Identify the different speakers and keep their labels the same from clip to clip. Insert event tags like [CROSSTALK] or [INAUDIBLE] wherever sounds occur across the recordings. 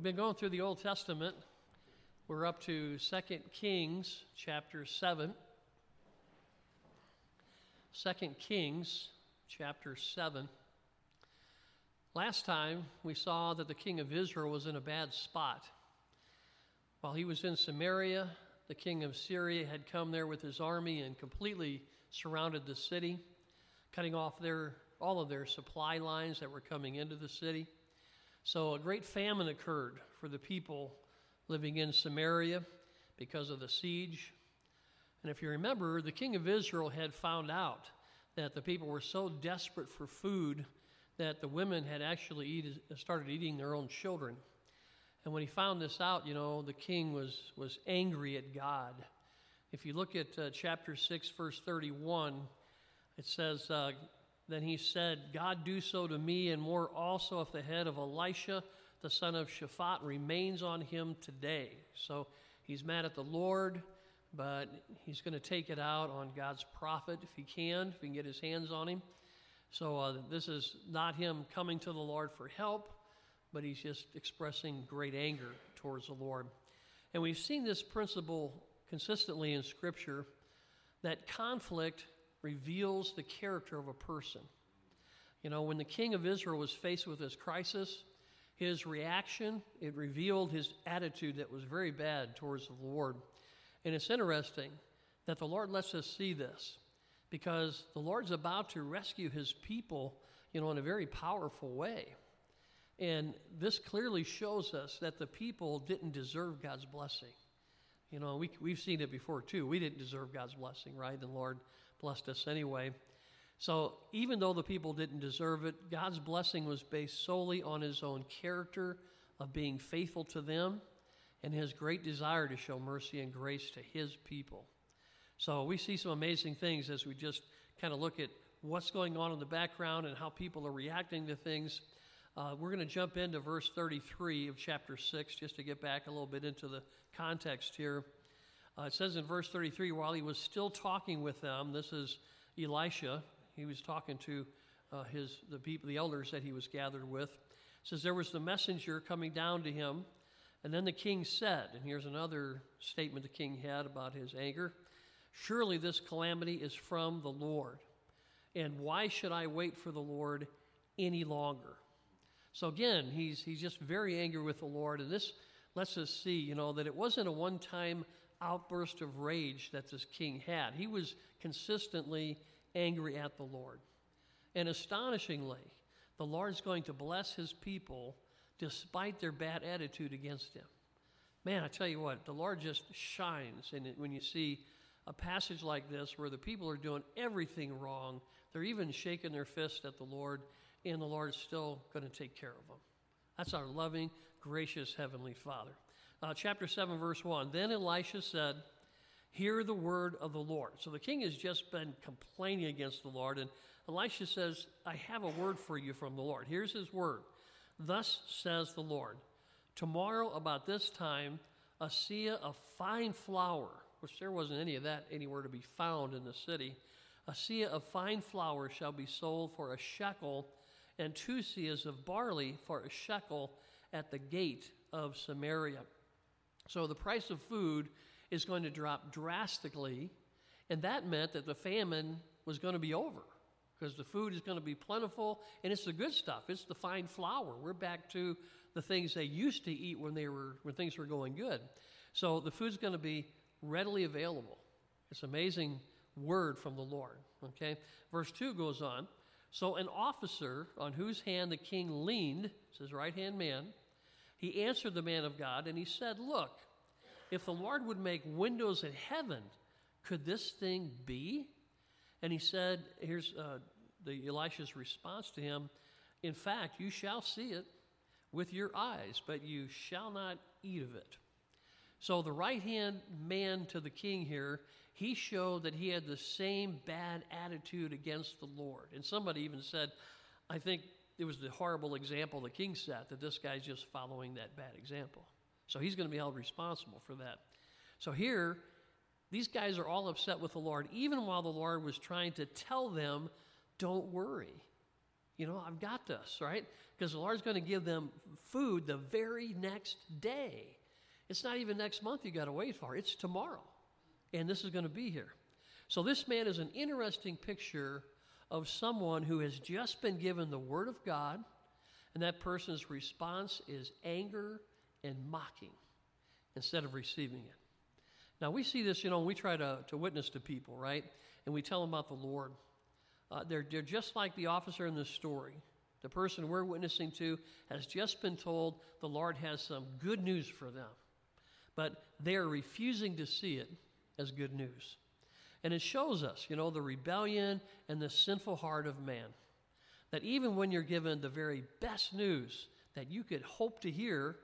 Speaker 1: We've been going through the Old Testament. We're up to 2 Kings chapter 7. 2 Kings chapter 7. Last time we saw that the king of Israel was in a bad spot. While he was in Samaria, the king of Syria had come there with his army and completely surrounded the city, cutting off their, all of their supply lines that were coming into the city. So a great famine occurred for the people living in Samaria because of the siege. And if you remember, the king of Israel had found out that the people were so desperate for food that the women had actually started eating their own children. And when he found this out, you know, the king was, was angry at God. If you look at uh, chapter 6, verse 31, it says, uh, then he said, God do so to me, and more also if the head of Elisha, the son of Shaphat, remains on him today. So he's mad at the Lord, but he's going to take it out on God's prophet if he can, if he can get his hands on him. So uh, this is not him coming to the Lord for help, but he's just expressing great anger towards the Lord. And we've seen this principle consistently in Scripture that conflict reveals the character of a person. You know, when the king of Israel was faced with this crisis, his reaction, it revealed his attitude that was very bad towards the Lord. And it's interesting that the Lord lets us see this because the Lord's about to rescue his people, you know, in a very powerful way. And this clearly shows us that the people didn't deserve God's blessing. You know, we, we've seen it before too. We didn't deserve God's blessing, right? The Lord blessed us anyway. So even though the people didn't deserve it, God's blessing was based solely on his own character of being faithful to them and his great desire to show mercy and grace to his people. So we see some amazing things as we just kind of look at what's going on in the background and how people are reacting to things. Uh, we're going to jump into verse 33 of chapter 6 just to get back a little bit into the context here. Uh, it says in verse 33 while he was still talking with them, this is Elisha, he was talking to uh, his, the people, the elders that he was gathered with. It says, There was the messenger coming down to him. And then the king said, and here's another statement the king had about his anger Surely this calamity is from the Lord. And why should I wait for the Lord any longer? So again, he's, he's just very angry with the Lord. And this lets us see, you know, that it wasn't a one time outburst of rage that this king had. He was consistently angry at the Lord. And astonishingly, the Lord's going to bless his people despite their bad attitude against him. Man, I tell you what, the Lord just shines and when you see a passage like this where the people are doing everything wrong. They're even shaking their fist at the Lord, and the Lord's still going to take care of them. That's our loving, gracious Heavenly Father. Uh, chapter 7, verse 1. Then Elisha said, Hear the word of the Lord. So the king has just been complaining against the Lord, and Elisha says, I have a word for you from the Lord. Here's his word Thus says the Lord, Tomorrow about this time, a seah of fine flour, which there wasn't any of that anywhere to be found in the city, a seah of fine flour shall be sold for a shekel, and two seahs of barley for a shekel at the gate of Samaria. So the price of food is going to drop drastically, and that meant that the famine was going to be over because the food is going to be plentiful and it's the good stuff. It's the fine flour. We're back to the things they used to eat when they were when things were going good. So the food's going to be readily available. It's amazing word from the Lord. Okay? Verse 2 goes on. So an officer on whose hand the king leaned, says right hand man, he answered the man of God and he said, Look, if the Lord would make windows in heaven, could this thing be? And he said, Here's uh, the Elisha's response to him In fact, you shall see it with your eyes, but you shall not eat of it. So the right hand man to the king here, he showed that he had the same bad attitude against the Lord. And somebody even said, I think it was the horrible example the king set that this guy's just following that bad example. So he's going to be held responsible for that. So here, these guys are all upset with the Lord, even while the Lord was trying to tell them, don't worry. You know, I've got this, right? Because the Lord's going to give them food the very next day. It's not even next month you got to wait for, it's tomorrow. And this is going to be here. So, this man is an interesting picture of someone who has just been given the Word of God, and that person's response is anger and mocking instead of receiving it. Now, we see this, you know, when we try to, to witness to people, right? And we tell them about the Lord. Uh, they're, they're just like the officer in this story. The person we're witnessing to has just been told the Lord has some good news for them, but they're refusing to see it as good news. And it shows us, you know, the rebellion and the sinful heart of man. That even when you're given the very best news that you could hope to hear,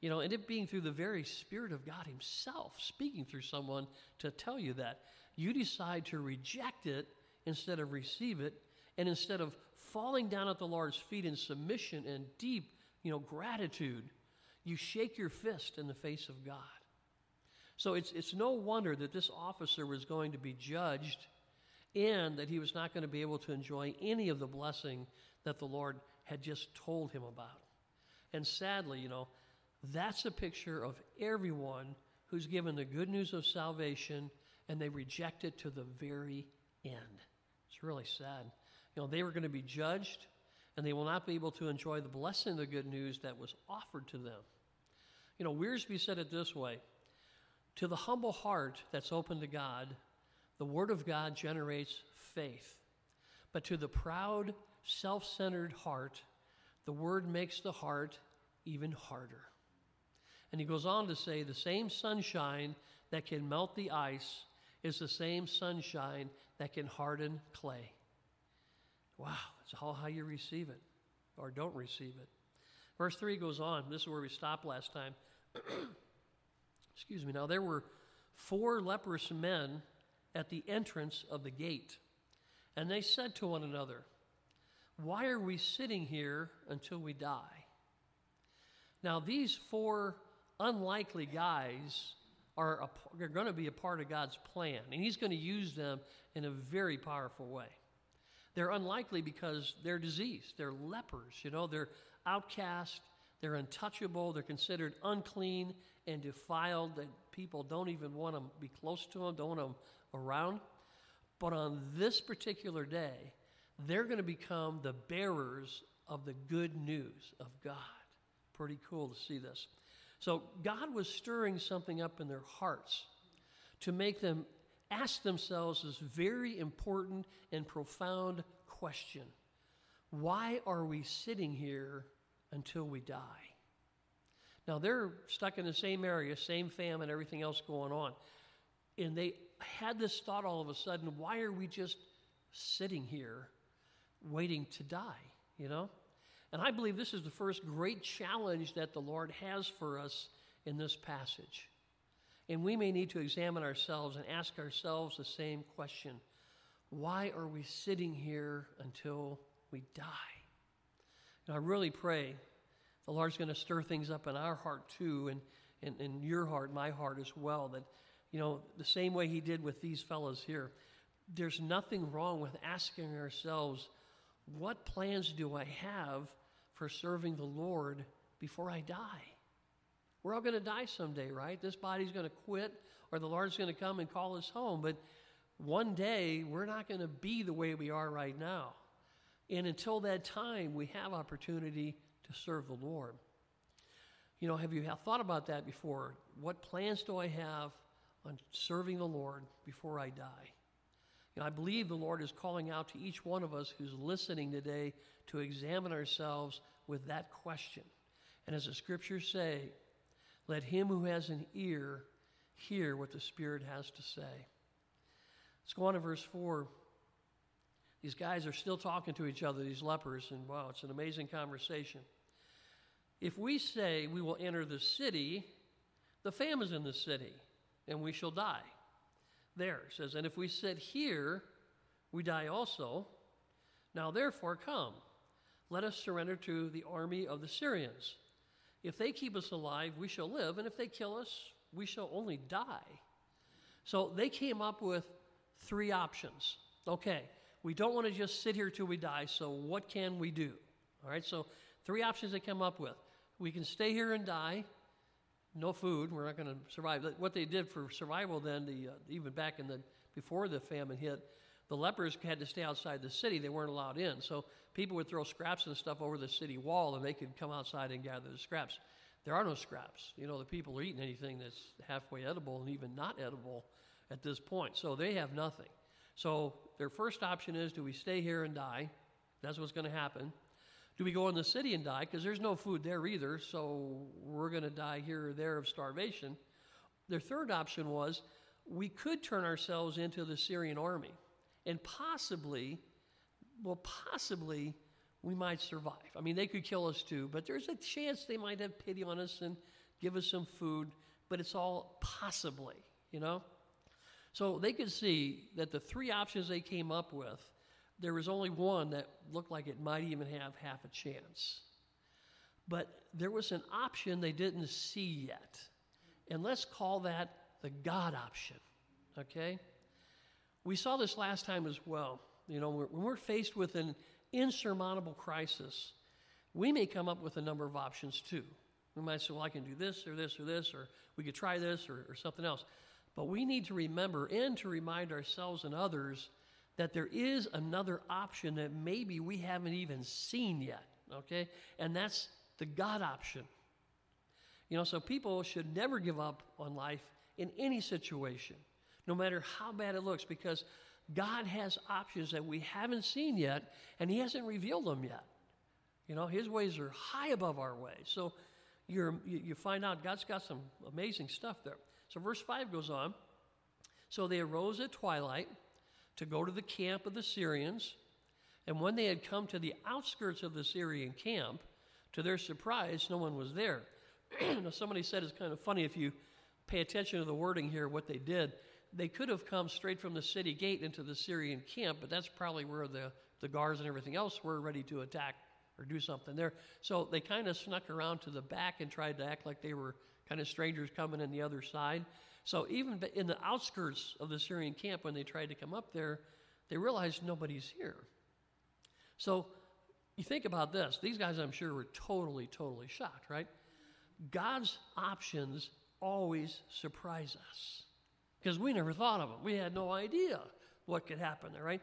Speaker 1: you know, and it being through the very Spirit of God Himself speaking through someone to tell you that, you decide to reject it instead of receive it, and instead of falling down at the Lord's feet in submission and deep, you know, gratitude, you shake your fist in the face of God. So it's, it's no wonder that this officer was going to be judged and that he was not going to be able to enjoy any of the blessing that the Lord had just told him about. And sadly, you know, that's a picture of everyone who's given the good news of salvation and they reject it to the very end. It's really sad. You know, they were going to be judged and they will not be able to enjoy the blessing of the good news that was offered to them. You know, Wiersbe said it this way to the humble heart that's open to God, the Word of God generates faith. But to the proud, self centered heart, the Word makes the heart even harder. And he goes on to say the same sunshine that can melt the ice is the same sunshine that can harden clay. Wow, it's all how you receive it or don't receive it. Verse 3 goes on. This is where we stopped last time. [CLEARS THROAT] Excuse me. Now, there were four leprous men at the entrance of the gate, and they said to one another, Why are we sitting here until we die? Now, these four unlikely guys are, are going to be a part of God's plan, and He's going to use them in a very powerful way. They're unlikely because they're diseased, they're lepers, you know, they're outcast, they're untouchable, they're considered unclean and defiled, that people don't even want to be close to them, don't want them around. But on this particular day, they're going to become the bearers of the good news of God. Pretty cool to see this. So, God was stirring something up in their hearts to make them ask themselves this very important and profound question Why are we sitting here until we die? Now, they're stuck in the same area, same famine, everything else going on. And they had this thought all of a sudden why are we just sitting here waiting to die, you know? And I believe this is the first great challenge that the Lord has for us in this passage. And we may need to examine ourselves and ask ourselves the same question Why are we sitting here until we die? And I really pray the Lord's going to stir things up in our heart too, and in, in your heart, my heart as well. That, you know, the same way He did with these fellows here. There's nothing wrong with asking ourselves, what plans do I have for serving the Lord before I die? We're all going to die someday, right? This body's going to quit, or the Lord's going to come and call us home. But one day, we're not going to be the way we are right now. And until that time, we have opportunity to serve the Lord. You know, have you thought about that before? What plans do I have on serving the Lord before I die? I believe the Lord is calling out to each one of us who's listening today to examine ourselves with that question. And as the scriptures say, let him who has an ear hear what the Spirit has to say. Let's go on to verse 4. These guys are still talking to each other, these lepers, and wow, it's an amazing conversation. If we say we will enter the city, the famine's in the city, and we shall die. There it says, and if we sit here, we die also. Now therefore come, let us surrender to the army of the Syrians. If they keep us alive, we shall live, and if they kill us, we shall only die. So they came up with three options. Okay, We don't want to just sit here till we die, so what can we do? All right, so three options they come up with. We can stay here and die, no food, we're not going to survive. What they did for survival then, the, uh, even back in the, before the famine hit, the lepers had to stay outside the city. They weren't allowed in. So people would throw scraps and stuff over the city wall and they could come outside and gather the scraps. There are no scraps. You know, the people are eating anything that's halfway edible and even not edible at this point. So they have nothing. So their first option is do we stay here and die? That's what's going to happen. Do we go in the city and die? Because there's no food there either, so we're going to die here or there of starvation. Their third option was we could turn ourselves into the Syrian army and possibly, well, possibly we might survive. I mean, they could kill us too, but there's a chance they might have pity on us and give us some food, but it's all possibly, you know? So they could see that the three options they came up with, there was only one that looked like it might even have half a chance. But there was an option they didn't see yet. And let's call that the God option, okay? We saw this last time as well. You know, when we're faced with an insurmountable crisis, we may come up with a number of options too. We might say, well, I can do this or this or this, or we could try this or, or something else. But we need to remember and to remind ourselves and others that there is another option that maybe we haven't even seen yet, okay? And that's the God option. You know, so people should never give up on life in any situation no matter how bad it looks, because God has options that we haven't seen yet, and He hasn't revealed them yet. You know, His ways are high above our ways. So you're you find out God's got some amazing stuff there. So verse 5 goes on. So they arose at twilight to go to the camp of the Syrians. And when they had come to the outskirts of the Syrian camp, to their surprise, no one was there. [CLEARS THROAT] now, somebody said it's kind of funny if you pay attention to the wording here, what they did they could have come straight from the city gate into the Syrian camp, but that's probably where the, the guards and everything else were ready to attack or do something there. So they kind of snuck around to the back and tried to act like they were kind of strangers coming in the other side. So even in the outskirts of the Syrian camp, when they tried to come up there, they realized nobody's here. So you think about this. These guys, I'm sure, were totally, totally shocked, right? God's options always surprise us because we never thought of them. We had no idea what could happen there, right?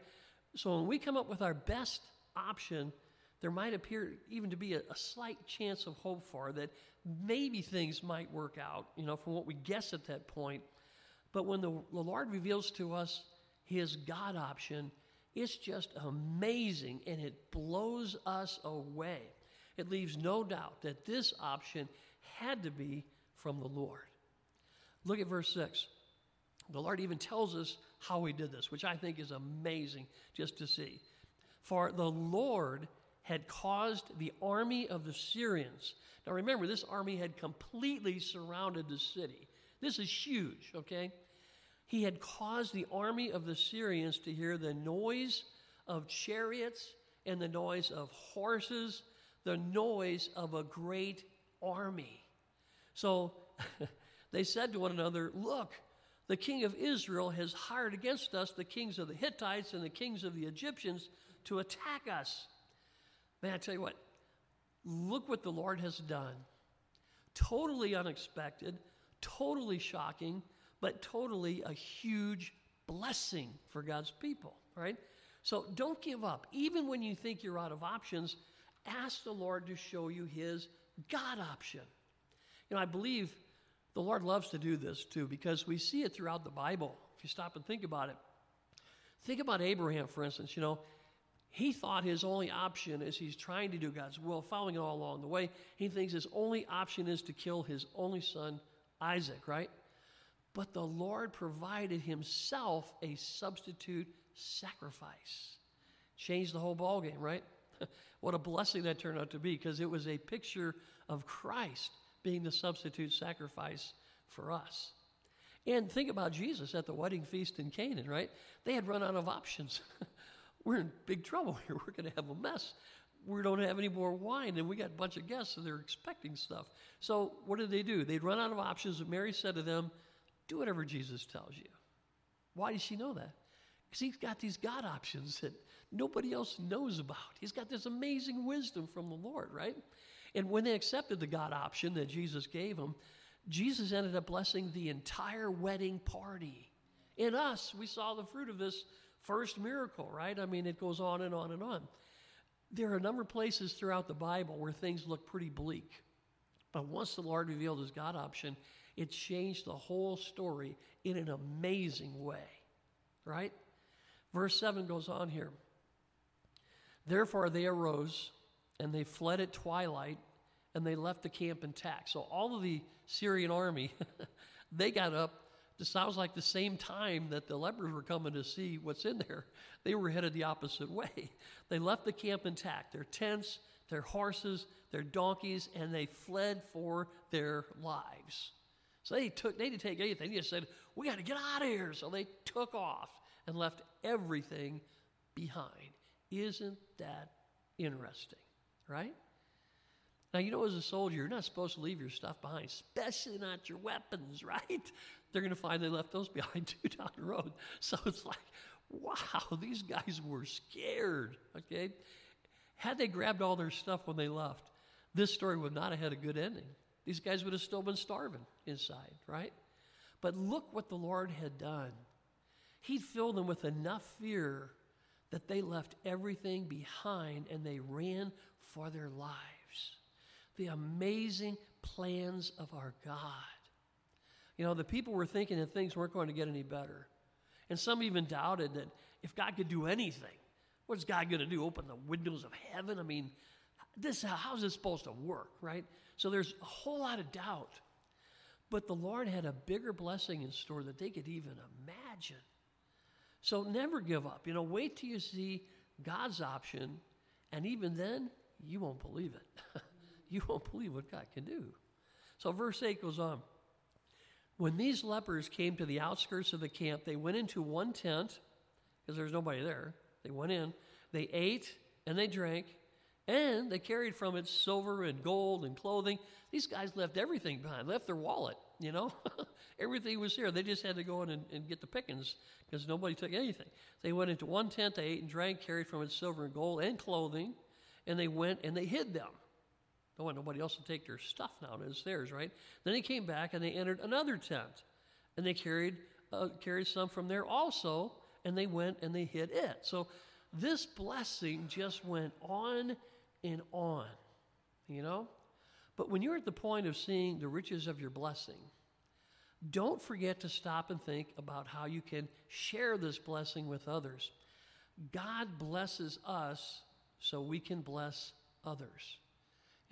Speaker 1: So when we come up with our best option, there might appear even to be a, a, slight chance of hope for that maybe things might work out, you know, from what we guess at that point. But when the, the Lord reveals to us his God option, it's just amazing and it blows us away. It leaves no doubt that this option had to be from the Lord. Look at verse 6. The Lord even tells us how he did this, which I think is amazing just to see. For the Lord had caused the army of the Syrians. Now remember, this army had completely surrounded the city. This is huge, okay? He had caused the army of the Syrians to hear the noise of chariots and the noise of horses, the noise of a great army. So [LAUGHS] they said to one another, Look, the king of Israel has hired against us the kings of the Hittites and the kings of the Egyptians to attack us. Man, I tell you what, look what the Lord has done. Totally unexpected, totally shocking, but totally a huge blessing for God's people, right? So don't give up. Even when you think you're out of options, ask the Lord to show you his God option. You know, I believe the Lord loves to do this too because we see it throughout the Bible. If you stop and think about it, think about Abraham, for instance. You know, he thought his only option as he's trying to do God's will, following it all along the way, he thinks his only option is to kill his only son, Isaac, right? But the Lord provided himself a substitute sacrifice. Changed the whole ballgame, right? [LAUGHS] what a blessing that turned out to be because it was a picture of Christ being the substitute sacrifice for us. And think about Jesus at the wedding feast in Cana, right? They had run out of options. [LAUGHS] We're in big trouble [LAUGHS] here. We're going to have a mess. We don't have any more wine, and we got a bunch of guests, and they're expecting stuff. So, what did they do? They'd run out of options, and Mary said to them, Do whatever Jesus tells you. Why does she know that? Because he's got these God options that nobody else knows about. He's got this amazing wisdom from the Lord, right? And when they accepted the God option that Jesus gave them, Jesus ended up blessing the entire wedding party. In us, we saw the fruit of this first miracle, right? I mean, it goes on and on and on. There are a number of places throughout the Bible where things look pretty bleak. But once the Lord revealed his God option, it changed the whole story in an amazing way, right? Verse 7 goes on here. Therefore they arose and they fled at twilight and they left the camp intact. So all of the Syrian army, [LAUGHS] they got up. It sounds like the same time that the lepers were coming to see what's in there. They were headed the opposite [LAUGHS] way. They left the camp intact, their tents, their horses, their donkeys, and they fled for their lives. So they took, they didn't take anything. They just said, We got to get out of here. So they took off and left everything behind. Isn't that interesting? Right? Now, you know, as a soldier, you're not supposed to leave your stuff behind, especially not your weapons, [LAUGHS] right? They're going to find they left those [LAUGHS] behind too down the road. So it's like, wow, these guys were scared, okay? Had they grabbed all their stuff when they left, this story would not have had a good ending. These guys would have still been starving inside, right? But look what the Lord had done. He'd filled them with enough fear that they left everything behind and they ran for their lives. The amazing plans of our God. You know, the people were thinking that things weren't going to get any better. And some even doubted that if God could do anything, what's God going to do? Open the windows of heaven? I mean, this how's this supposed to work, right? So there's a whole lot of doubt. But the Lord had a bigger blessing in store that they could even imagine. So never give up. You know, wait till you see God's option, and even then, you won't believe it. [LAUGHS] you won't believe what God can do. So verse 8 goes on. When these lepers came to the outskirts of the camp, they went into one tent, because there was nobody there. They went in, they ate, and they drank, and they carried from it silver and gold and clothing. These guys left everything behind, left their wallet, you know? [LAUGHS] everything was here. They just had to go in and, and get the pickings because nobody took anything. They went into one tent, they ate and drank, carried from it silver and gold and clothing, and they went and they hid them. Don't want nobody else to take their stuff now. It's theirs, right? Then they came back and they entered another tent, and they carried uh, carried some from there also, and they went and they hid it. So this blessing just went on and on, you know? But when you're at the point of seeing the riches of your blessing, don't forget to stop and think about how you can share this blessing with others. God blesses us so we can bless others.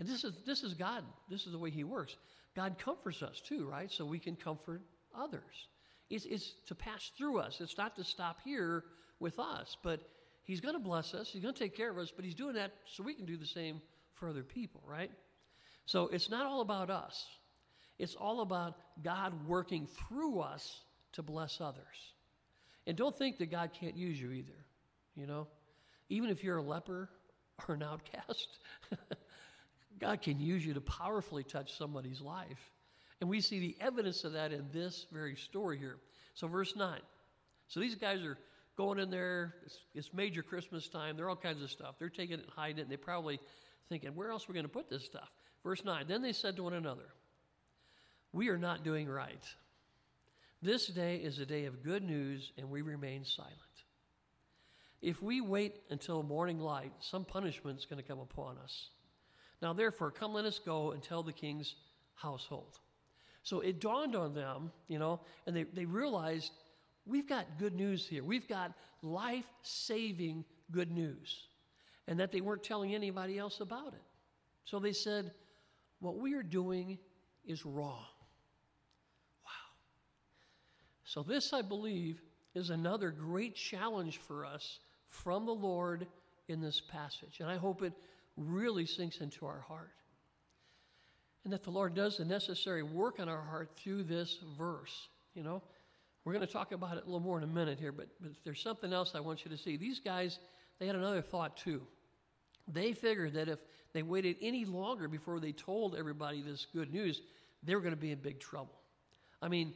Speaker 1: And this is, this is God. This is the way He works. God comforts us too, right? So we can comfort others. It's, it's to pass through us. It's not to stop here with us, but He's going to bless us. He's going to take care of us, but He's doing that so we can do the same for other people, right? So it's not all about us. It's all about God working through us to bless others. And don't think that God can't use you either, you know? Even if you're a leper or an outcast, [LAUGHS] God can use you to powerfully touch somebody's life. And we see the evidence of that in this very story here. So, verse 9. So, these guys are going in there. It's, it's major Christmas time. They're all kinds of stuff. They're taking it and hiding it, and they're probably thinking, where else are we going to put this stuff? Verse 9. Then they said to one another, We are not doing right. This day is a day of good news, and we remain silent. If we wait until morning light, some punishment is going to come upon us. Now, therefore, come let us go and tell the king's household. So it dawned on them, you know, and they, they realized we've got good news here. We've got life saving good news. And that they weren't telling anybody else about it. So they said, What we are doing is wrong. Wow. So, this, I believe, is another great challenge for us from the Lord in this passage. And I hope it really sinks into our heart. And that the Lord does the necessary work in our heart through this verse. You know, we're going to talk about it a little more in a minute here, but, but there's something else I want you to see. These guys, they had another thought too. They figured that if they waited any longer before they told everybody this good news, they were going to be in big trouble. I mean,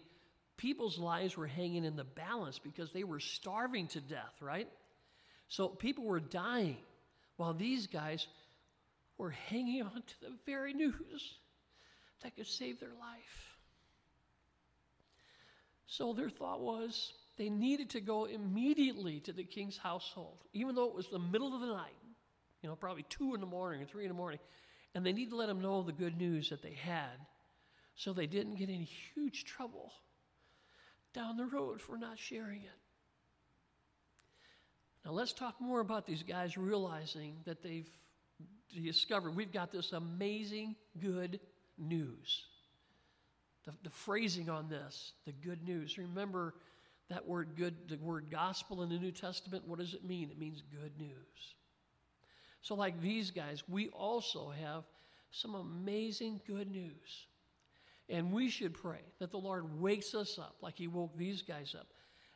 Speaker 1: people's lives were hanging in the balance because they were starving to death, right? So people were dying while these guys were hanging on to the very news that could save their life. So their thought was they needed to go immediately to the king's household, even though it was the middle of the night, you know, probably two in the morning or three in the morning. And they need to let him know the good news that they had so they didn't get in huge trouble down the road for not sharing it. Now, let's talk more about these guys realizing that they've discovered we've got this amazing good news. The, the phrasing on this, the good news. Remember that word good, the word gospel in the New Testament, what does it mean? It means good news. So, like these guys, we also have some amazing good news. And we should pray that the Lord wakes us up like He woke these guys up.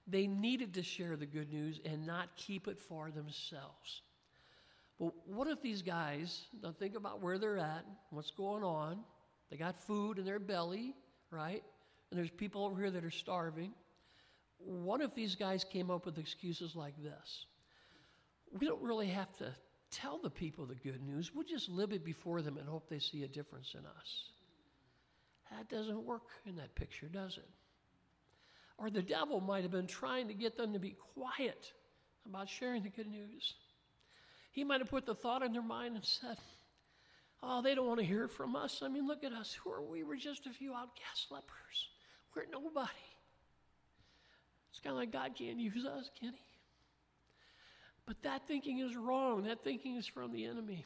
Speaker 1: They needed to share the good news and not keep it for themselves. But what if these guys, now think about where they're at, what's going on. They got food in their belly, right? And there's people over here that are starving. What if these guys came up with excuses like this? We don't really have to tell the people the good news. We'll just live it before them and hope they see a difference in us. That doesn't work in that picture, does it? Or the devil might have been trying to get them to be quiet about sharing the good news. He might have put the thought in their mind and said, Oh, they don't want to hear from us. I mean, look at us. Who are we? We're just a few outcast lepers. We're nobody. It's kind of like God can't use us, can He? But that thinking is wrong. That thinking is from the enemy.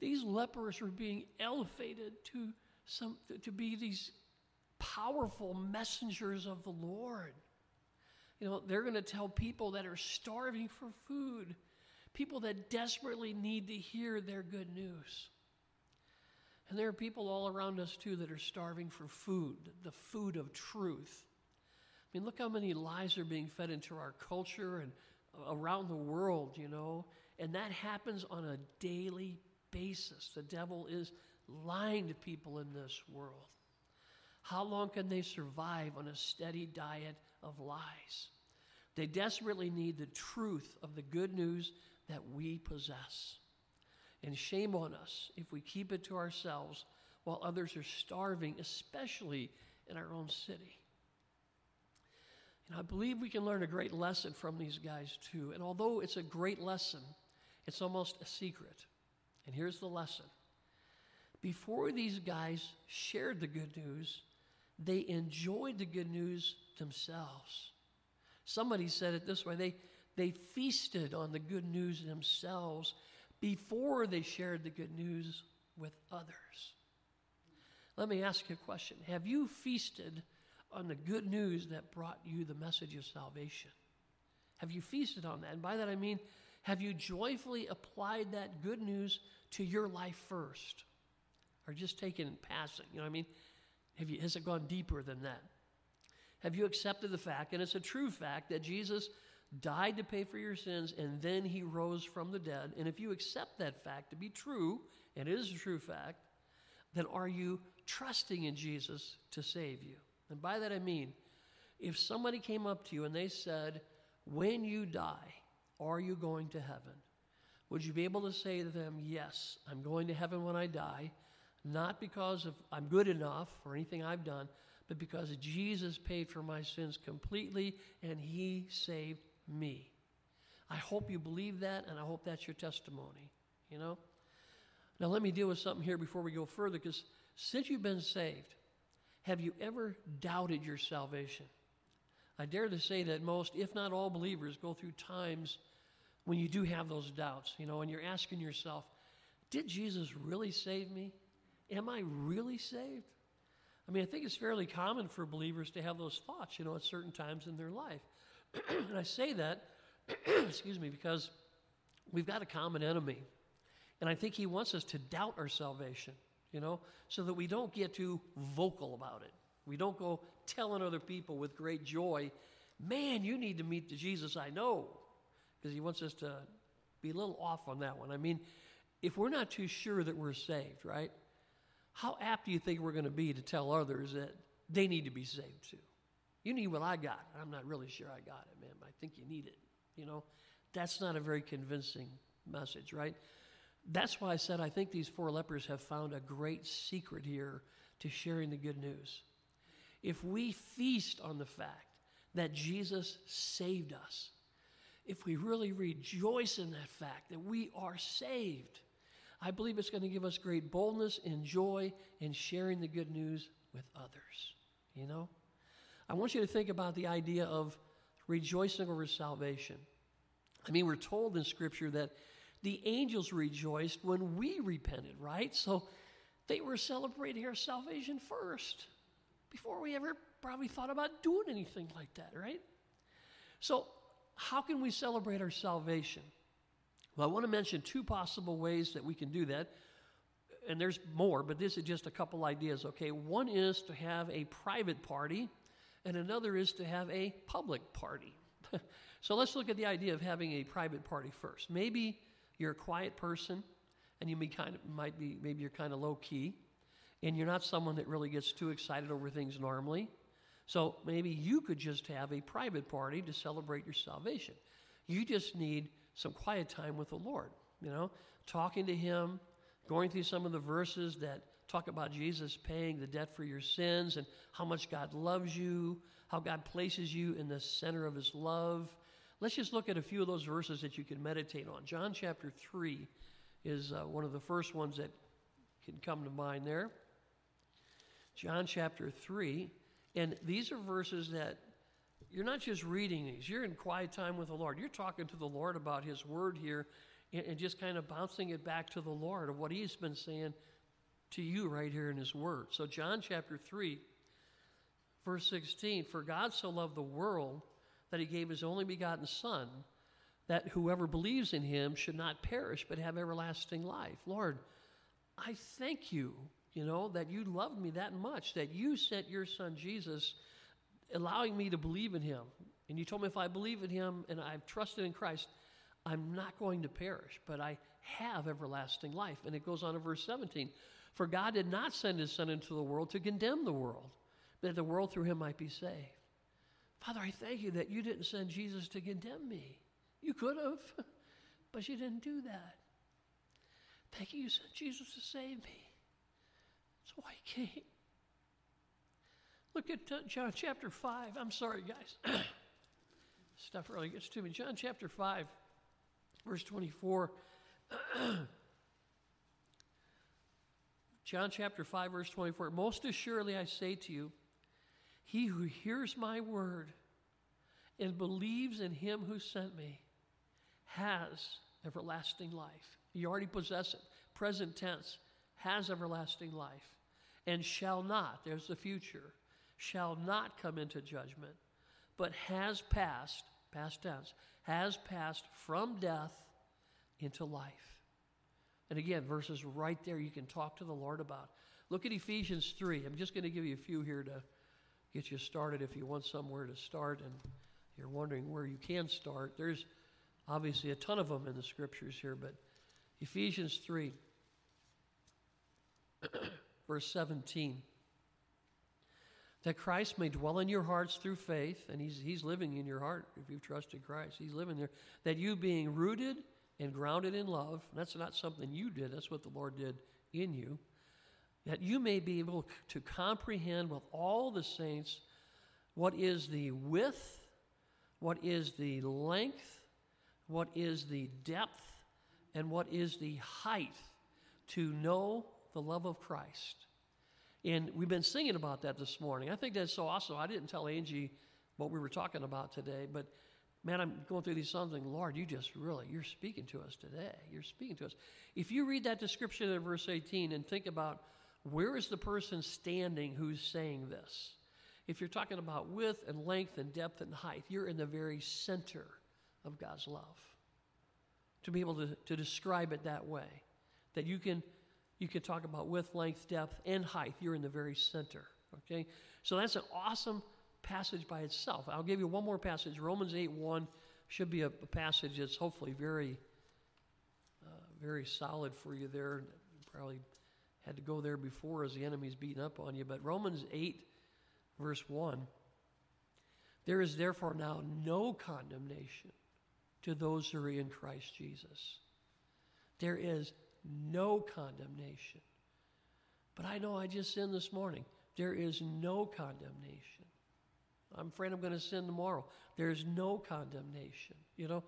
Speaker 1: These lepers are being elevated to, some, to be these powerful messengers of the Lord. You know, they're going to tell people that are starving for food, people that desperately need to hear their good news. And there are people all around us, too, that are starving for food, the food of truth. I mean, look how many lies are being fed into our culture and around the world, you know, and that happens on a daily basis. The devil is lying to people in this world. How long can they survive on a steady diet of lies? They desperately need the truth of the good news that we possess. And shame on us if we keep it to ourselves while others are starving, especially in our own city. And I believe we can learn a great lesson from these guys too. And although it's a great lesson, it's almost a secret. And here's the lesson before these guys shared the good news, they enjoyed the good news themselves. Somebody said it this way they, they feasted on the good news themselves before they shared the good news with others. Let me ask you a question Have you feasted on the good news that brought you the message of salvation? Have you feasted on that? And by that I mean, have you joyfully applied that good news to your life first? Or just taken in passing? You know what I mean? Have you, has it gone deeper than that? Have you accepted the fact, and it's a true fact, that Jesus died to pay for your sins and then he rose from the dead? And if you accept that fact to be true, and it is a true fact, then are you trusting in Jesus to save you? And by that I mean, if somebody came up to you and they said, When you die, are you going to heaven? Would you be able to say to them, Yes, I'm going to heaven when I die, not because of I'm good enough or anything I've done, but because Jesus paid for my sins completely and he saved me. I hope you believe that, and I hope that's your testimony, you know? Now, let me deal with something here before we go further, because since you've been saved, have you ever doubted your salvation? I dare to say that most, if not all, believers go through times when you do have those doubts, you know, and you're asking yourself, did Jesus really save me? Am I really saved? I mean, I think it's fairly common for believers to have those thoughts, you know, at certain times in their life. [CLEARS THROAT] and I say that, [CLEARS THROAT] excuse me, because we've got a common enemy. And I think he wants us to doubt our salvation you know, so that we don't get too vocal about it. We don't go telling other people with great joy, man, you need to meet the Jesus I know, because he wants us to be a little off on that one. I mean, if we're not too sure that we're saved, right? How apt do you think we're going to be to tell others that they need to be saved too. You need what I got. I'm not really sure I got it, man. I think you need it. You know, that's not a very convincing message, right? That's why I said I think these four lepers have found a great secret here to sharing the good news. If we feast on the fact that Jesus saved us, if we really rejoice in that fact that we are saved, I believe it's going to give us great boldness and joy in sharing the good news with others. You know? I want you to think about the idea of rejoicing over salvation. I mean, we're told in Scripture that the angels rejoiced when we repented, right? So they were celebrating our salvation first before we ever probably thought about doing anything like that, right? So, how can we celebrate our salvation? Well, I want to mention two possible ways that we can do that. And there's more, but this is just a couple ideas, okay? One is to have a private party, and another is to have a public party. [LAUGHS] so let's look at the idea of having a private party first. Maybe you're a quiet person, and you kind of, might be, maybe you're kind of low key, and you're not someone that really gets too excited over things normally. So maybe you could just have a private party to celebrate your salvation. You just need some quiet time with the Lord, you know, talking to Him, going through some of the verses that talk about Jesus paying the debt for your sins and how much God loves you, how God places you in the center of His love. Let's just look at a few of those verses that you can meditate on. John chapter 3 is uh, one of the first ones that can come to mind there. John chapter 3. And these are verses that you're not just reading these, you're in quiet time with the Lord. You're talking to the Lord about His Word here and, just kind of bouncing it back to the Lord of what He's been saying to you right here in His Word. So, John chapter 3, verse 16 For God so loved the world that He gave His only begotten Son, that whoever believes in Him should not perish but have everlasting life. Lord, I thank you, you know, that you loved me that much, that you sent your Son Jesus allowing me to believe in him. And you told me if I believe in him and I've trusted in Christ, I'm not going to perish, but I have everlasting life. And it goes on in verse 17 For God did not send his Son into the world to condemn the world, but that the world through him might be saved. Father, I thank you that you didn't send Jesus to condemn me. You could have, [LAUGHS] but you didn't do that. Thank you, you sent Jesus to save me. Why he came. Look at uh, John chapter 5. I'm sorry, guys. [CLEARS THROAT] Stuff really gets to me. John chapter 5, verse 24. [CLEARS THROAT] John chapter 5, verse 24. Most assuredly I say to you, he who hears my word and believes in him who sent me has everlasting life. You already possess it. Present tense, has everlasting life and shall not, there's the future, shall not come into judgment, but has passed, past tense, has passed from death into life. And again, verses right there you can talk to the Lord about. Look at Ephesians 3. I'm just going to give you a few here to get you started if you want somewhere to start and you're wondering where you can start. There's obviously a ton of them in the scriptures here, but Ephesians 3, [CLEARS THROAT] verse 17 that Christ may dwell in your hearts through faith, and he's, he's living in your heart if you've trusted Christ. He's living there. That you being rooted and grounded in love, that's not something you did, that's what the Lord did in you, that you may be able to comprehend with all the saints what is the width, what is the length, what is the depth, and what is the height to know the love of Christ and we've been singing about that this morning. I think that's so awesome. I didn't tell Angie what we were talking about today, but man, I'm going through these songs and Lord, you just really, you're speaking to us today. You're speaking to us. If you read that description in verse 18 and think about where is the person standing who's saying this? If you're talking about width and length and depth and height, you're in the very center of God's love. To be able to, to describe it that way, that you can you can talk about width, length, depth, and height. You're in the very center. Okay? So that's an awesome passage by itself. I'll give you one more passage. Romans 8 1 should be a, a passage that's hopefully very, uh, very solid for you there. Probably had to go there before as the enemy's beating up on you. But Romans 8, verse 1. There is therefore now no condemnation to those who are in Christ Jesus. There is no condemnation. But I know I just sinned this morning. There is no condemnation. I'm afraid I'm going to sin tomorrow. There's no condemnation. You know,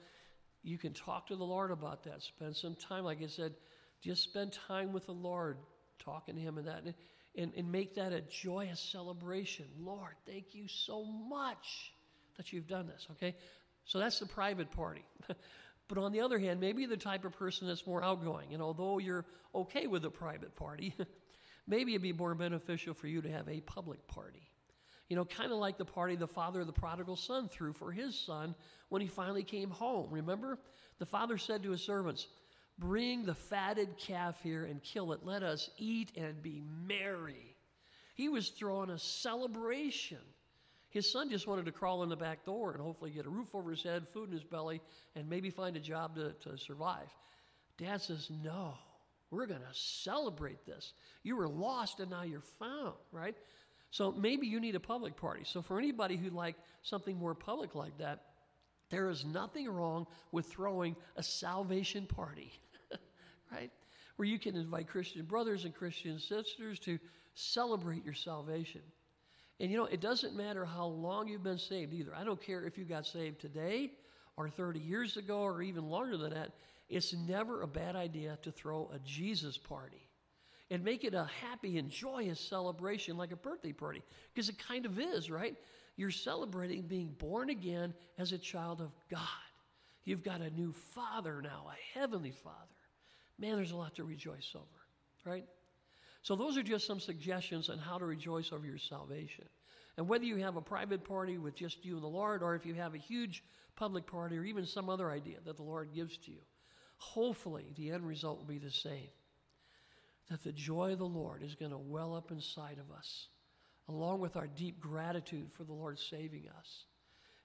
Speaker 1: you can talk to the Lord about that. Spend some time, like I said, just spend time with the Lord, talking to Him and that, and, and, and make that a joyous celebration. Lord, thank you so much that you've done this, okay? So that's the private party. [LAUGHS] but on the other hand, maybe the type of person that's more outgoing, and although you're okay with a private party, [LAUGHS] maybe it'd be more beneficial for you to have a public party. You know, kind of like the party the father of the prodigal son threw for his son when he finally came home. Remember? The father said to his servants, Bring the fatted calf here and kill it. Let us eat and be merry. He was throwing a celebration. His son just wanted to crawl in the back door and hopefully get a roof over his head, food in his belly, and maybe find a job to, to survive. Dad says, No, we're going to celebrate this. You were lost and now you're found, right? So maybe you need a public party. So for anybody who like something more public like that, there is nothing wrong with throwing a salvation party, [LAUGHS] right? Where you can invite Christian brothers and Christian sisters to celebrate your salvation. And you know, it doesn't matter how long you've been saved either. I don't care if you got saved today or 30 years ago or even longer than that. It's never a bad idea to throw a Jesus party and make it a happy and joyous celebration like a birthday party. Because it kind of is, right? You're celebrating being born again as a child of God. You've got a new father now, a heavenly father. Man, there's a lot to rejoice over, right? So, those are just some suggestions on how to rejoice over your salvation. And whether you have a private party with just you and the Lord, or if you have a huge public party, or even some other idea that the Lord gives to you, hopefully the end result will be the same that the joy of the Lord is going to well up inside of us, along with our deep gratitude for the Lord saving us.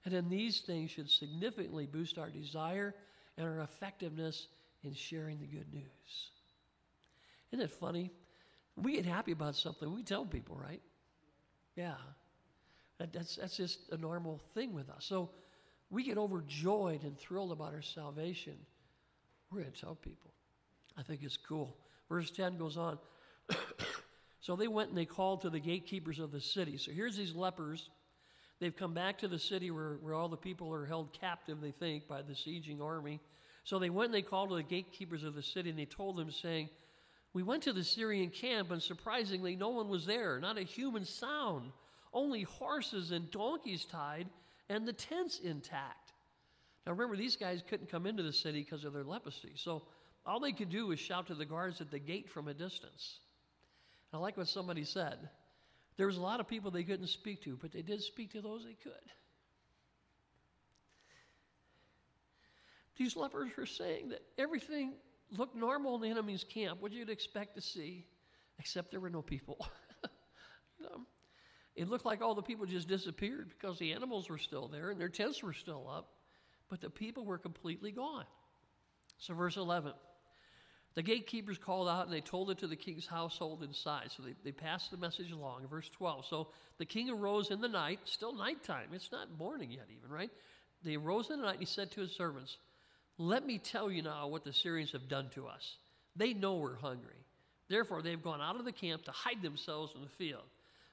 Speaker 1: And then these things should significantly boost our desire and our effectiveness in sharing the good news. Isn't it funny? We get happy about something, we tell people, right? Yeah. That, that's, that's just a normal thing with us. So we get overjoyed and thrilled about our salvation. We're going to tell people. I think it's cool. Verse 10 goes on. [COUGHS] so they went and they called to the gatekeepers of the city. So here's these lepers. They've come back to the city where, where all the people are held captive, they think, by the sieging army. So they went and they called to the gatekeepers of the city and they told them, saying, We went to the Syrian camp and surprisingly no one was there, not a human sound, only horses and donkeys tied and the tents intact. Now remember, these guys couldn't come into the city because of their leprosy. So all they could do was shout to the guards at the gate from a distance. And I like what somebody said. There was a lot of people they couldn't speak to, but they did speak to those they could. These lepers were saying that everything looked normal in the enemy's camp, what you'd expect to see, except there were no people. [LAUGHS] you know, it looked like all the people just disappeared because the animals were still there and their tents were still up, but the people were completely gone. So, verse 11. The gatekeepers called out and they told it to the king's household inside. So they, they passed the message along. Verse 12. So the king arose in the night, still nighttime. It's not morning yet, even, right? They arose in the night and he said to his servants, Let me tell you now what the Syrians have done to us. They know we're hungry. Therefore, they've gone out of the camp to hide themselves in the field,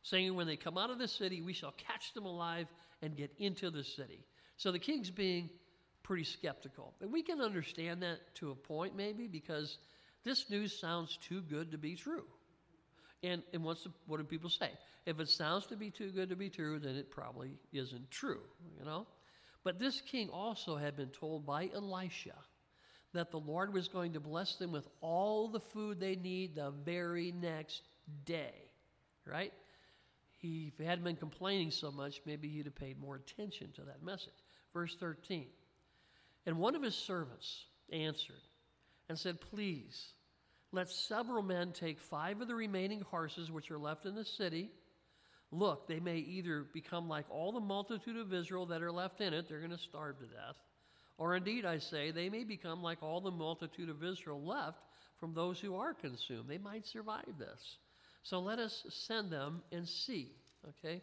Speaker 1: saying, When they come out of the city, we shall catch them alive and get into the city. So the king's being pretty skeptical. And we can understand that to a point, maybe, because this news sounds too good to be true. And, and what's the, what do people say? If it sounds to be too good to be true, then it probably isn't true, you know? But this king also had been told by Elisha that the Lord was going to bless them with all the food they need the very next day, right? He, hadn't been complaining so much, maybe he'd have paid more attention to that message. Verse 13. And one of his servants answered and said, Please, let several men take five of the remaining horses which are left in the city. Look, they may either become like all the multitude of Israel that are left in it, they're going to starve to death. Or indeed, I say, they may become like all the multitude of Israel left from those who are consumed. They might survive this. So let us send them and see. Okay?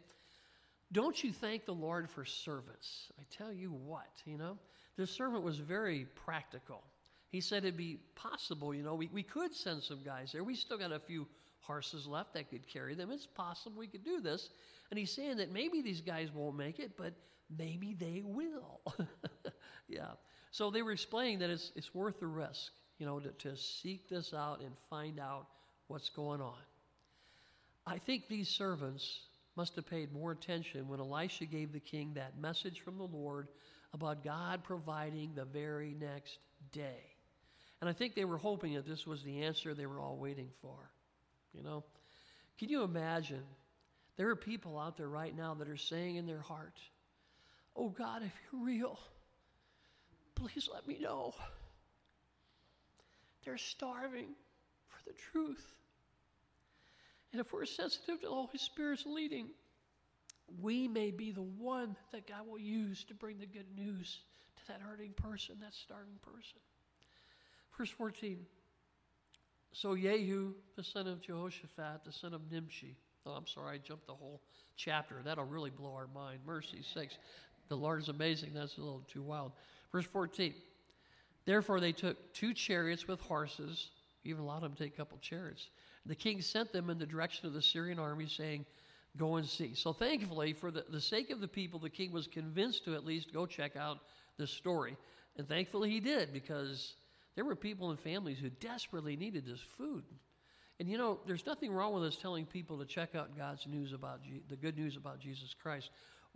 Speaker 1: Don't you thank the Lord for servants? I tell you what, you know, this servant was very practical. He said it'd be possible, you know, we, we could send some guys there. We still got a few horses left that could carry them. It's possible we could do this. And he's saying that maybe these guys won't make it, but maybe they will. [LAUGHS] yeah. So they were explaining that it's, it's worth the risk, you know, to, to seek this out and find out what's going on. I think these servants must have paid more attention when Elisha gave the king that message from the Lord about God providing the very next day. And I think they were hoping that this was the answer they were all waiting for. You know? Can you imagine? There are people out there right now that are saying in their heart, Oh God, if you're real, please let me know. They're starving for the truth. And if we're sensitive to the Holy Spirit's leading, we may be the one that God will use to bring the good news to that hurting person, that starving person. Verse 14. So Jehu, the son of Jehoshaphat, the son of Nimshi, oh, I'm sorry, I jumped the whole chapter. That'll really blow our mind. Mercy sakes. The Lord is amazing. That's a little too wild. Verse 14. Therefore, they took two chariots with horses. Even a lot of them take a couple chariots. The king sent them in the direction of the Syrian army, saying, Go and see. So, thankfully, for the, the sake of the people, the king was convinced to at least go check out this story. And thankfully, he did, because there were people and families who desperately needed this food. And you know, there's nothing wrong with us telling people to check out God's news about Je- the good news about Jesus Christ.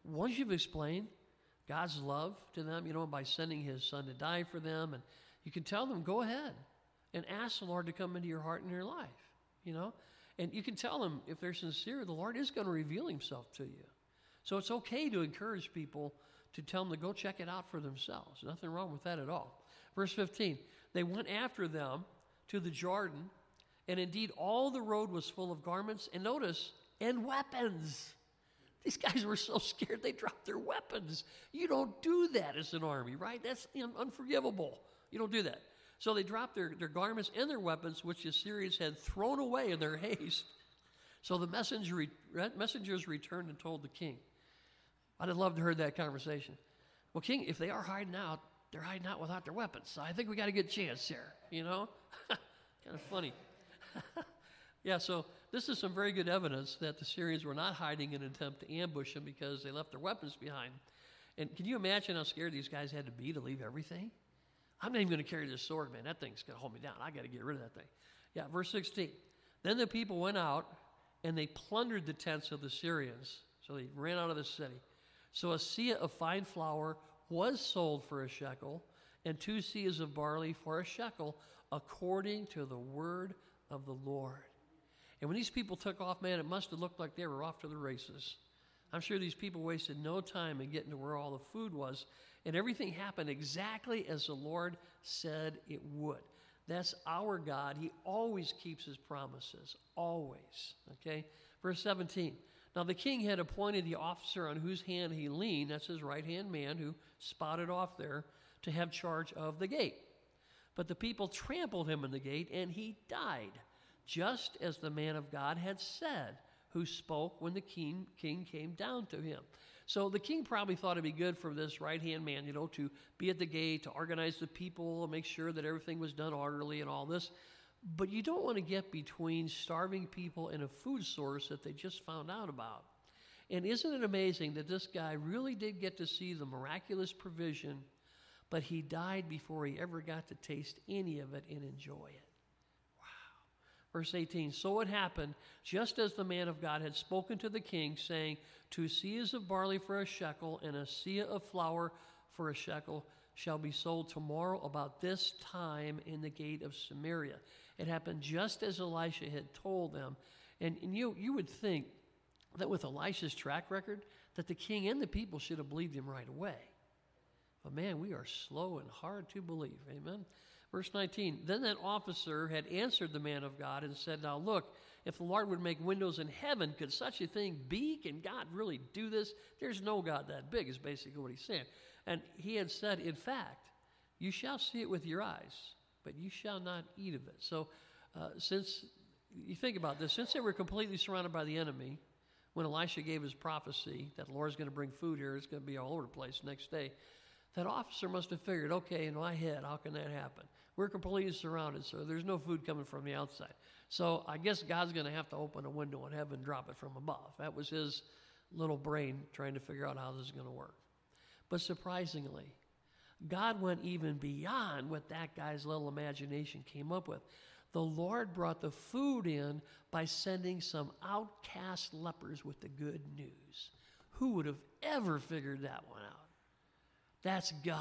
Speaker 1: Once you've explained God's love to them, you know, by sending his son to die for them, and you can tell them, go ahead and ask the Lord to come into your heart and your life, you know. And you can tell them if they're sincere, the Lord is going to reveal himself to you. So it's okay to encourage people to tell them to go check it out for themselves. Nothing wrong with that at all. Verse 15 they went after them to the Jordan, and indeed all the road was full of garments, and notice, and weapons. These guys were so scared they dropped their weapons. You don't do that as an army, right? That's unforgivable. You don't do that. So they dropped their, their garments and their weapons, which the Assyrians had thrown away in their [LAUGHS] haste. So the messenger, messengers returned and told the king. I'd have loved to heard that conversation. Well, king, if they are hiding out, they're hiding out without their weapons. So I think we got a good chance here, you know? [LAUGHS] kind of funny. [LAUGHS] yeah, so this is some very good evidence that the Syrians were not hiding in an attempt to ambush them because they left their weapons behind. And can you imagine how scared these guys had to be to leave everything? I'm not even going to carry this sword, man. That thing's going to hold me down. I got to get rid of that thing. Yeah, verse 16. Then the people went out and they plundered the tents of the Syrians. So they ran out of the city. So a seah of fine flour was sold for a shekel, and two seahs of barley for a shekel, according to the word of the Lord. And when these people took off, man, it must have looked like they were off to the races. I'm sure these people wasted no time in getting to where all the food was, and everything happened exactly as the Lord said it would. That's our God. He always keeps his promises, always. Okay? Verse 17. Now the king had appointed the officer on whose hand he leaned, that's his right hand man who spotted off there, to have charge of the gate. But the people trampled him in the gate, and he died, just as the man of God had said, who spoke when the king, king came down to him. So the king probably thought it'd be good for this right hand man, you know, to be at the gate, to organize the people, and make sure that everything was done orderly and all this. But you don't want to get between starving people and a food source that they just found out about. And isn't it amazing that this guy really did get to see the miraculous provision, but he died before he ever got to taste any of it and enjoy it? Wow. Verse 18 So it happened, just as the man of God had spoken to the king, saying, Two seahs of barley for a shekel and a seah of flour for a shekel shall be sold tomorrow about this time in the gate of Samaria. It happened just as Elisha had told them. And, and you, you would think that with Elisha's track record, that the king and the people should have believed him right away. But man, we are slow and hard to believe. Amen. Verse 19 Then that officer had answered the man of God and said, Now look, if the Lord would make windows in heaven, could such a thing be? Can God really do this? There's no God that big, is basically what he's saying. And he had said, In fact, you shall see it with your eyes, but you shall not eat of it. So, uh, since you think about this, since they were completely surrounded by the enemy, When Elisha gave his prophecy that the Lord's going to bring food here, it's going to be all over the place next day, that officer must have figured, okay, in my head, how can that happen? We're completely surrounded, so there's no food coming from the outside. So I guess God's going to have to open a window in heaven and drop it from above. That was his little brain trying to figure out how this is going to work. But surprisingly, God went even beyond what that guy's little imagination came up with. The Lord brought the food in by sending some outcast lepers with the good news. Who would have ever figured that one out? That's God.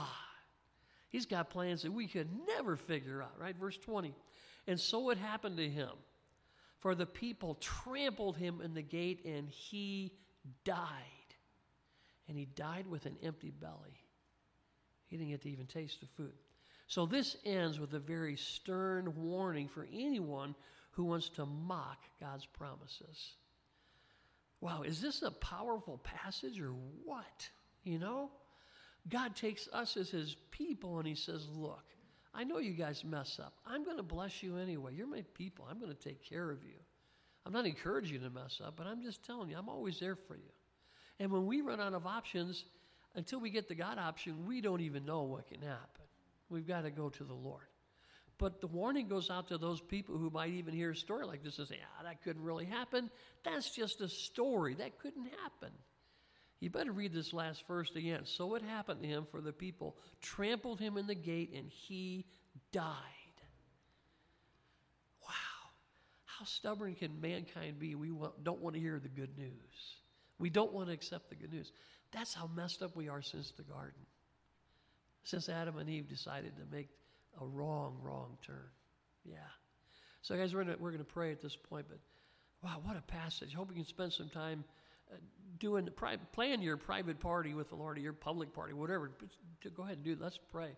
Speaker 1: He's got plans that we could never figure out, right? Verse 20. And so it happened to him. For the people trampled him in the gate, and he died. And he died with an empty belly. He didn't get to even taste the food. So this ends with a very stern warning for anyone who wants to mock God's promises. Wow, is this a powerful passage or what? You know? God takes us as his people and he says, Look, I know you guys mess up. I'm going to bless you anyway. You're my people. I'm going to take care of you. I'm not encouraging you to mess up, but I'm just telling you, I'm always there for you. And when we run out of options, until we get the God option, we don't even know what can happen. We've got to go to the Lord. But the warning goes out to those people who might even hear a story like this and say, ah, that couldn't really happen. That's just a story. That couldn't happen. You better read this last verse again. So it happened to him, for the people trampled him in the gate, and he died. Wow. How stubborn can mankind be? We don't want to hear the good news. We don't want to accept the good news. That's how messed up we are since the garden. Since Adam and Eve decided to make a wrong, wrong turn. Yeah. So, guys, we're going we're to pray at this point, but wow, what a passage. Hope you can spend some time uh, doing plan your private party with the Lord or your public party, whatever. Go ahead and do it. Let's pray.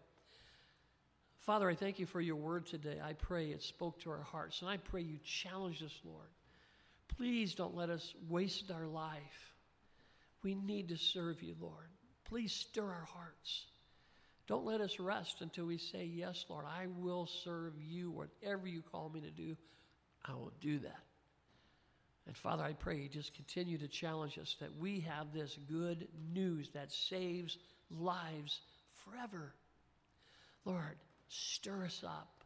Speaker 1: Father, I thank you for your word today. I pray it spoke to our hearts, and I pray you challenge us, Lord. Please don't let us waste our life. We need to serve you, Lord. Please stir our hearts. Don't let us rest until we say, Yes, Lord, I will serve you. Whatever you call me to do, I will do that. And Father, I pray you just continue to challenge us that we have this good news that saves lives forever. Lord, stir us up.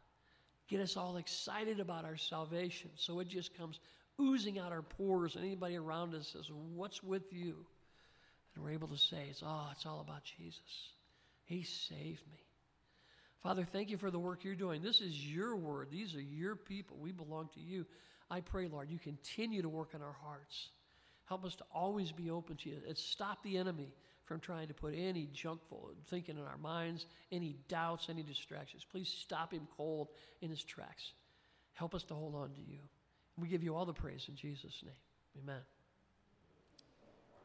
Speaker 1: Get us all excited about our salvation so it just comes oozing out our pores, and anybody around us says, What's with you? And we're able to say, It's, oh, it's all about Jesus. He saved me. Father, thank you for the work you're doing. This is your word. These are your people. We belong to you. I pray, Lord, you continue to work in our hearts. Help us to always be open to you. And stop the enemy from trying to put any junkful thinking in our minds, any doubts, any distractions. Please stop him cold in his tracks. Help us to hold on to you. We give you all the praise in Jesus' name. Amen.